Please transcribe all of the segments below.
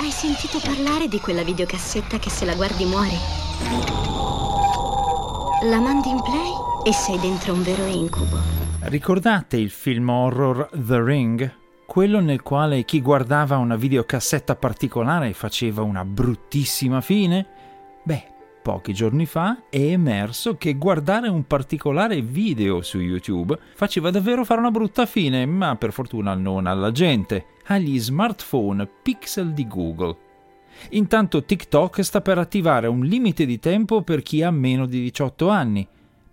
Hai sentito parlare di quella videocassetta che se la guardi muori? La mandi in play e sei dentro un vero incubo. Ricordate il film horror The Ring? Quello nel quale chi guardava una videocassetta particolare faceva una bruttissima fine? Beh, pochi giorni fa è emerso che guardare un particolare video su YouTube faceva davvero fare una brutta fine, ma per fortuna non alla gente, agli smartphone Pixel di Google. Intanto TikTok sta per attivare un limite di tempo per chi ha meno di 18 anni.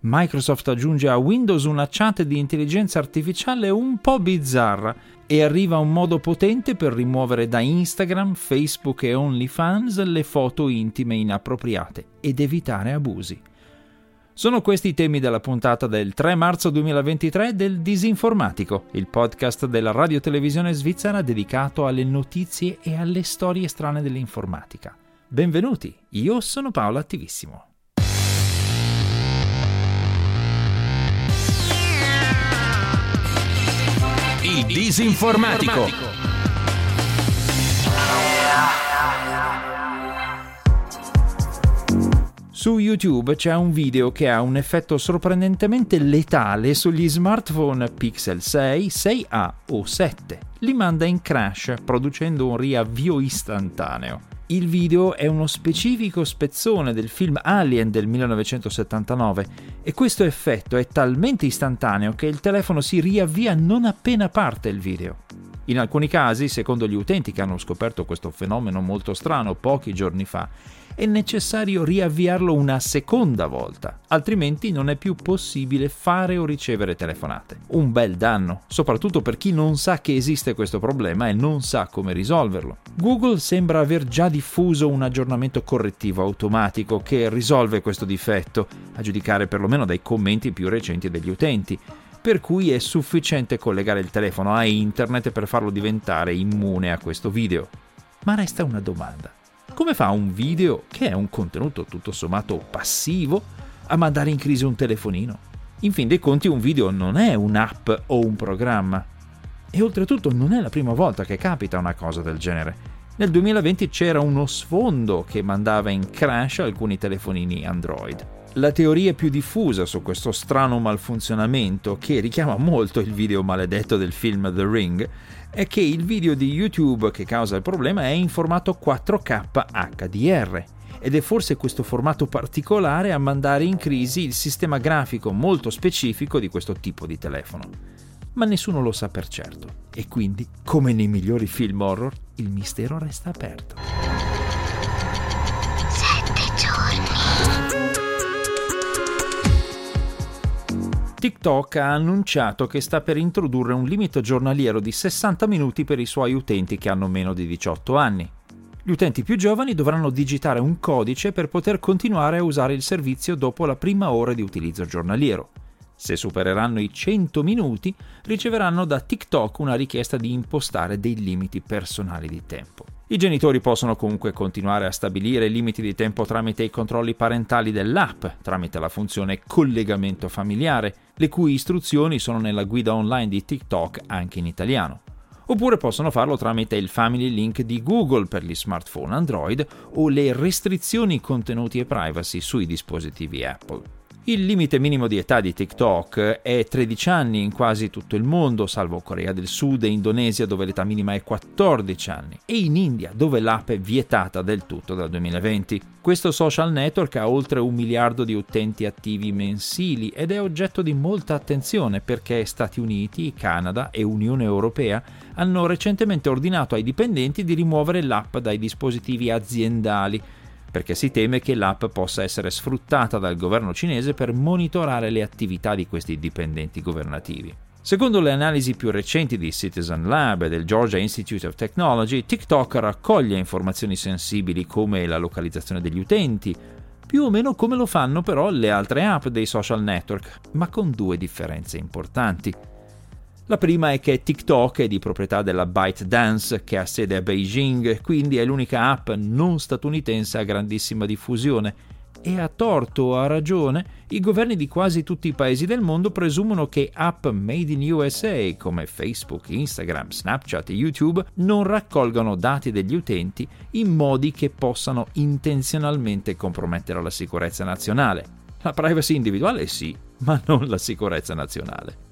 Microsoft aggiunge a Windows una chat di intelligenza artificiale un po' bizzarra e arriva un modo potente per rimuovere da Instagram, Facebook e OnlyFans le foto intime inappropriate ed evitare abusi. Sono questi i temi della puntata del 3 marzo 2023 del Disinformatico, il podcast della radiotelevisione svizzera dedicato alle notizie e alle storie strane dell'informatica. Benvenuti, io sono Paolo Attivissimo. Disinformatico. Su YouTube c'è un video che ha un effetto sorprendentemente letale sugli smartphone Pixel 6, 6A o 7. Li manda in crash producendo un riavvio istantaneo. Il video è uno specifico spezzone del film Alien del 1979 e questo effetto è talmente istantaneo che il telefono si riavvia non appena parte il video. In alcuni casi, secondo gli utenti che hanno scoperto questo fenomeno molto strano pochi giorni fa, è necessario riavviarlo una seconda volta, altrimenti non è più possibile fare o ricevere telefonate. Un bel danno, soprattutto per chi non sa che esiste questo problema e non sa come risolverlo. Google sembra aver già diffuso un aggiornamento correttivo automatico che risolve questo difetto, a giudicare perlomeno dai commenti più recenti degli utenti per cui è sufficiente collegare il telefono a internet per farlo diventare immune a questo video. Ma resta una domanda. Come fa un video, che è un contenuto tutto sommato passivo, a mandare in crisi un telefonino? In fin dei conti un video non è un'app o un programma. E oltretutto non è la prima volta che capita una cosa del genere. Nel 2020 c'era uno sfondo che mandava in crash alcuni telefonini Android. La teoria più diffusa su questo strano malfunzionamento, che richiama molto il video maledetto del film The Ring, è che il video di YouTube che causa il problema è in formato 4K HDR ed è forse questo formato particolare a mandare in crisi il sistema grafico molto specifico di questo tipo di telefono. Ma nessuno lo sa per certo e quindi, come nei migliori film horror, il mistero resta aperto. TikTok ha annunciato che sta per introdurre un limite giornaliero di 60 minuti per i suoi utenti che hanno meno di 18 anni. Gli utenti più giovani dovranno digitare un codice per poter continuare a usare il servizio dopo la prima ora di utilizzo giornaliero. Se supereranno i 100 minuti, riceveranno da TikTok una richiesta di impostare dei limiti personali di tempo. I genitori possono comunque continuare a stabilire limiti di tempo tramite i controlli parentali dell'app, tramite la funzione collegamento familiare, le cui istruzioni sono nella guida online di TikTok anche in italiano. Oppure possono farlo tramite il Family Link di Google per gli smartphone Android o le restrizioni contenuti e privacy sui dispositivi Apple. Il limite minimo di età di TikTok è 13 anni in quasi tutto il mondo, salvo Corea del Sud e Indonesia dove l'età minima è 14 anni, e in India dove l'app è vietata del tutto dal 2020. Questo social network ha oltre un miliardo di utenti attivi mensili ed è oggetto di molta attenzione perché Stati Uniti, Canada e Unione Europea hanno recentemente ordinato ai dipendenti di rimuovere l'app dai dispositivi aziendali perché si teme che l'app possa essere sfruttata dal governo cinese per monitorare le attività di questi dipendenti governativi. Secondo le analisi più recenti di Citizen Lab e del Georgia Institute of Technology, TikTok raccoglie informazioni sensibili come la localizzazione degli utenti, più o meno come lo fanno però le altre app dei social network, ma con due differenze importanti. La prima è che TikTok è di proprietà della ByteDance che ha sede a Beijing, quindi è l'unica app non statunitense a grandissima diffusione e a torto o a ragione, i governi di quasi tutti i paesi del mondo presumono che app made in USA come Facebook, Instagram, Snapchat e YouTube non raccolgano dati degli utenti in modi che possano intenzionalmente compromettere la sicurezza nazionale. La privacy individuale sì, ma non la sicurezza nazionale.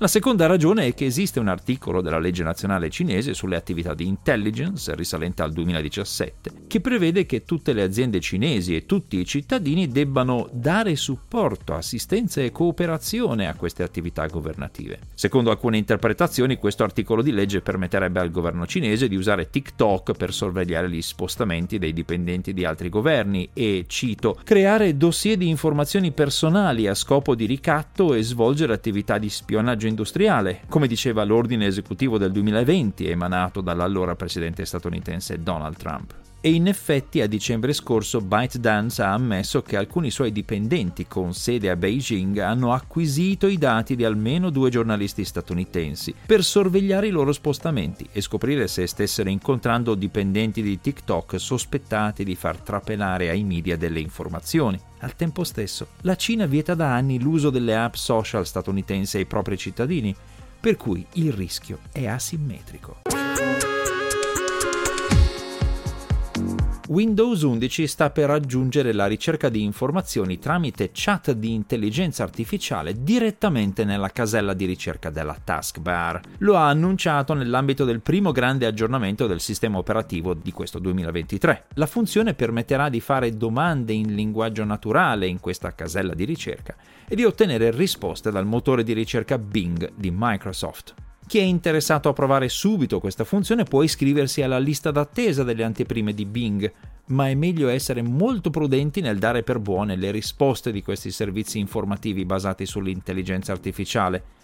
La seconda ragione è che esiste un articolo della legge nazionale cinese sulle attività di intelligence risalente al 2017 che prevede che tutte le aziende cinesi e tutti i cittadini debbano dare supporto, assistenza e cooperazione a queste attività governative. Secondo alcune interpretazioni questo articolo di legge permetterebbe al governo cinese di usare TikTok per sorvegliare gli spostamenti dei dipendenti di altri governi e, cito, creare dossier di informazioni personali a scopo di ricatto e svolgere attività di spionaggio industriale, come diceva l'ordine esecutivo del 2020 emanato dall'allora presidente statunitense Donald Trump. E in effetti a dicembre scorso ByteDance ha ammesso che alcuni suoi dipendenti con sede a Beijing hanno acquisito i dati di almeno due giornalisti statunitensi per sorvegliare i loro spostamenti e scoprire se stessero incontrando dipendenti di TikTok sospettati di far trapelare ai media delle informazioni. Al tempo stesso, la Cina vieta da anni l'uso delle app social statunitensi ai propri cittadini, per cui il rischio è asimmetrico. Windows 11 sta per aggiungere la ricerca di informazioni tramite chat di intelligenza artificiale direttamente nella casella di ricerca della taskbar. Lo ha annunciato nell'ambito del primo grande aggiornamento del sistema operativo di questo 2023. La funzione permetterà di fare domande in linguaggio naturale in questa casella di ricerca e di ottenere risposte dal motore di ricerca Bing di Microsoft. Chi è interessato a provare subito questa funzione può iscriversi alla lista d'attesa delle anteprime di Bing, ma è meglio essere molto prudenti nel dare per buone le risposte di questi servizi informativi basati sull'intelligenza artificiale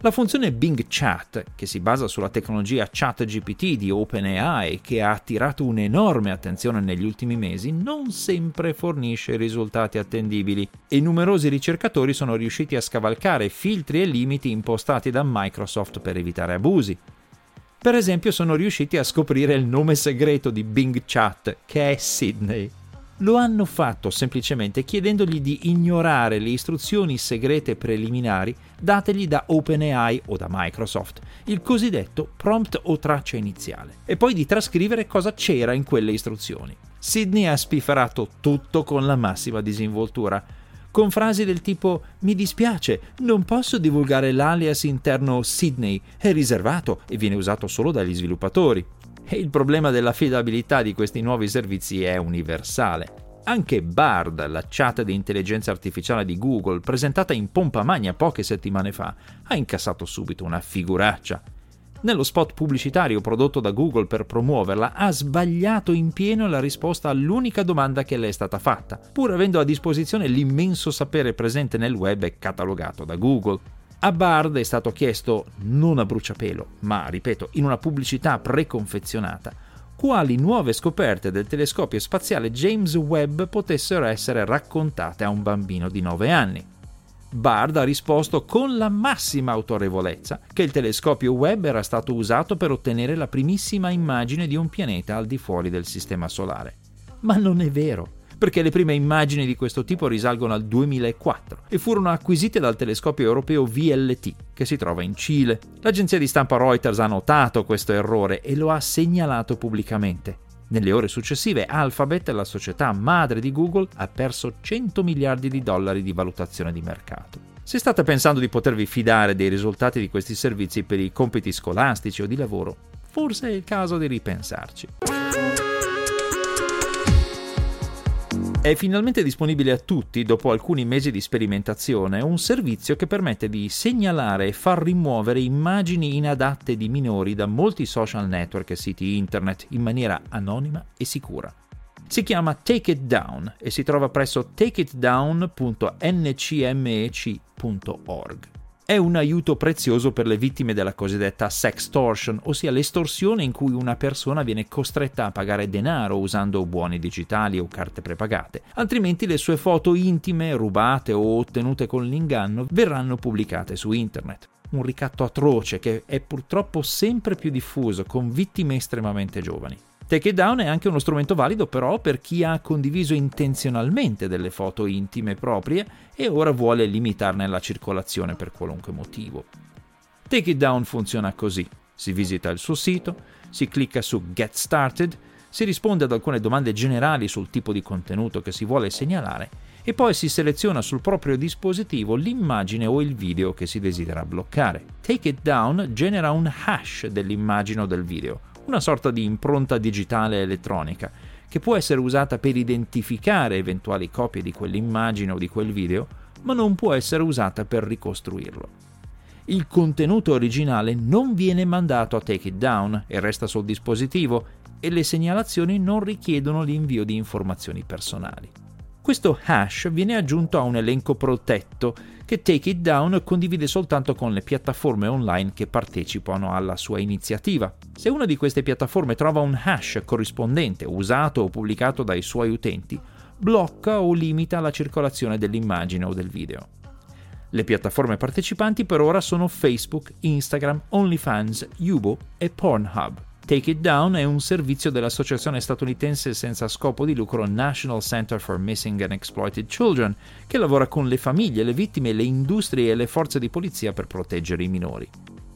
la funzione Bing Chat, che si basa sulla tecnologia ChatGPT di OpenAI che ha attirato un'enorme attenzione negli ultimi mesi, non sempre fornisce risultati attendibili e numerosi ricercatori sono riusciti a scavalcare filtri e limiti impostati da Microsoft per evitare abusi. Per esempio sono riusciti a scoprire il nome segreto di Bing Chat, che è Sydney. Lo hanno fatto semplicemente chiedendogli di ignorare le istruzioni segrete preliminari dategli da OpenAI o da Microsoft, il cosiddetto prompt o traccia iniziale, e poi di trascrivere cosa c'era in quelle istruzioni. Sidney ha spifferato tutto con la massima disinvoltura, con frasi del tipo mi dispiace, non posso divulgare l'alias interno Sydney, è riservato e viene usato solo dagli sviluppatori. E il problema dell'affidabilità di questi nuovi servizi è universale. Anche Bard, la chat di intelligenza artificiale di Google, presentata in pompa magna poche settimane fa, ha incassato subito una figuraccia. Nello spot pubblicitario prodotto da Google per promuoverla, ha sbagliato in pieno la risposta all'unica domanda che le è stata fatta, pur avendo a disposizione l'immenso sapere presente nel web e catalogato da Google. A Bard è stato chiesto, non a bruciapelo, ma, ripeto, in una pubblicità preconfezionata, quali nuove scoperte del telescopio spaziale James Webb potessero essere raccontate a un bambino di 9 anni. Bard ha risposto con la massima autorevolezza che il telescopio Webb era stato usato per ottenere la primissima immagine di un pianeta al di fuori del Sistema Solare. Ma non è vero perché le prime immagini di questo tipo risalgono al 2004 e furono acquisite dal telescopio europeo VLT, che si trova in Cile. L'agenzia di stampa Reuters ha notato questo errore e lo ha segnalato pubblicamente. Nelle ore successive Alphabet, la società madre di Google, ha perso 100 miliardi di dollari di valutazione di mercato. Se state pensando di potervi fidare dei risultati di questi servizi per i compiti scolastici o di lavoro, forse è il caso di ripensarci. È finalmente disponibile a tutti, dopo alcuni mesi di sperimentazione, un servizio che permette di segnalare e far rimuovere immagini inadatte di minori da molti social network e siti internet in maniera anonima e sicura. Si chiama Take It Down e si trova presso takeitdown.ncmec.org è un aiuto prezioso per le vittime della cosiddetta sextortion, ossia l'estorsione in cui una persona viene costretta a pagare denaro usando buoni digitali o carte prepagate, altrimenti le sue foto intime, rubate o ottenute con l'inganno, verranno pubblicate su internet. Un ricatto atroce che è purtroppo sempre più diffuso con vittime estremamente giovani. Take It Down è anche uno strumento valido però per chi ha condiviso intenzionalmente delle foto intime proprie e ora vuole limitarne la circolazione per qualunque motivo. Take It Down funziona così. Si visita il suo sito, si clicca su Get Started, si risponde ad alcune domande generali sul tipo di contenuto che si vuole segnalare e poi si seleziona sul proprio dispositivo l'immagine o il video che si desidera bloccare. Take It Down genera un hash dell'immagine o del video, una sorta di impronta digitale elettronica che può essere usata per identificare eventuali copie di quell'immagine o di quel video, ma non può essere usata per ricostruirlo. Il contenuto originale non viene mandato a Take It Down e resta sul dispositivo e le segnalazioni non richiedono l'invio di informazioni personali. Questo hash viene aggiunto a un elenco protetto che Take It Down condivide soltanto con le piattaforme online che partecipano alla sua iniziativa. Se una di queste piattaforme trova un hash corrispondente usato o pubblicato dai suoi utenti, blocca o limita la circolazione dell'immagine o del video. Le piattaforme partecipanti per ora sono Facebook, Instagram, OnlyFans, Yubo e Pornhub. Take It Down è un servizio dell'associazione statunitense senza scopo di lucro National Center for Missing and Exploited Children, che lavora con le famiglie, le vittime, le industrie e le forze di polizia per proteggere i minori.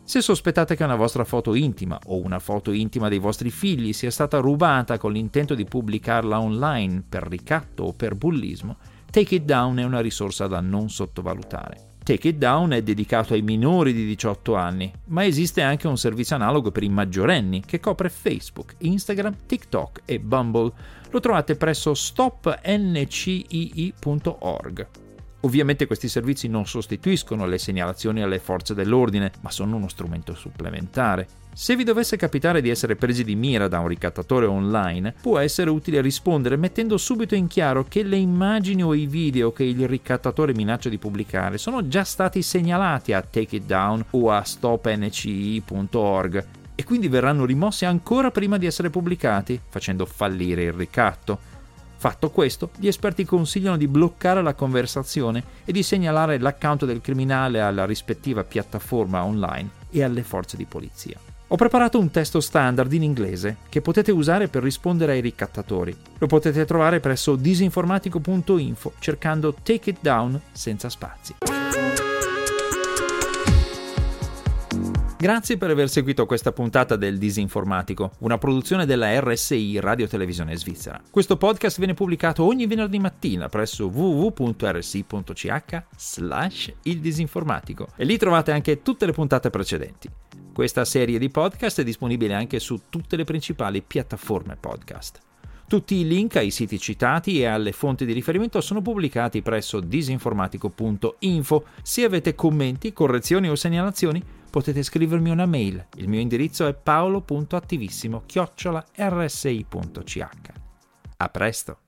Se sospettate che una vostra foto intima o una foto intima dei vostri figli sia stata rubata con l'intento di pubblicarla online per ricatto o per bullismo, Take It Down è una risorsa da non sottovalutare. Take It Down è dedicato ai minori di 18 anni, ma esiste anche un servizio analogo per i maggiorenni che copre Facebook, Instagram, TikTok e Bumble. Lo trovate presso stopncii.org. Ovviamente questi servizi non sostituiscono le segnalazioni alle forze dell'ordine, ma sono uno strumento supplementare. Se vi dovesse capitare di essere presi di mira da un ricattatore online, può essere utile rispondere mettendo subito in chiaro che le immagini o i video che il ricattatore minaccia di pubblicare sono già stati segnalati a Take It Down o a stopnci.org e quindi verranno rimossi ancora prima di essere pubblicati, facendo fallire il ricatto. Fatto questo, gli esperti consigliano di bloccare la conversazione e di segnalare l'account del criminale alla rispettiva piattaforma online e alle forze di polizia. Ho preparato un testo standard in inglese che potete usare per rispondere ai ricattatori. Lo potete trovare presso disinformatico.info cercando Take It Down senza spazi. Grazie per aver seguito questa puntata del Disinformatico, una produzione della RSI Radio Televisione Svizzera. Questo podcast viene pubblicato ogni venerdì mattina presso www.rsi.ch slash il disinformatico e lì trovate anche tutte le puntate precedenti. Questa serie di podcast è disponibile anche su tutte le principali piattaforme podcast. Tutti i link ai siti citati e alle fonti di riferimento sono pubblicati presso disinformatico.info. Se avete commenti, correzioni o segnalazioni, potete scrivermi una mail. Il mio indirizzo è paolo.attivissimo-rsi.ch. A presto!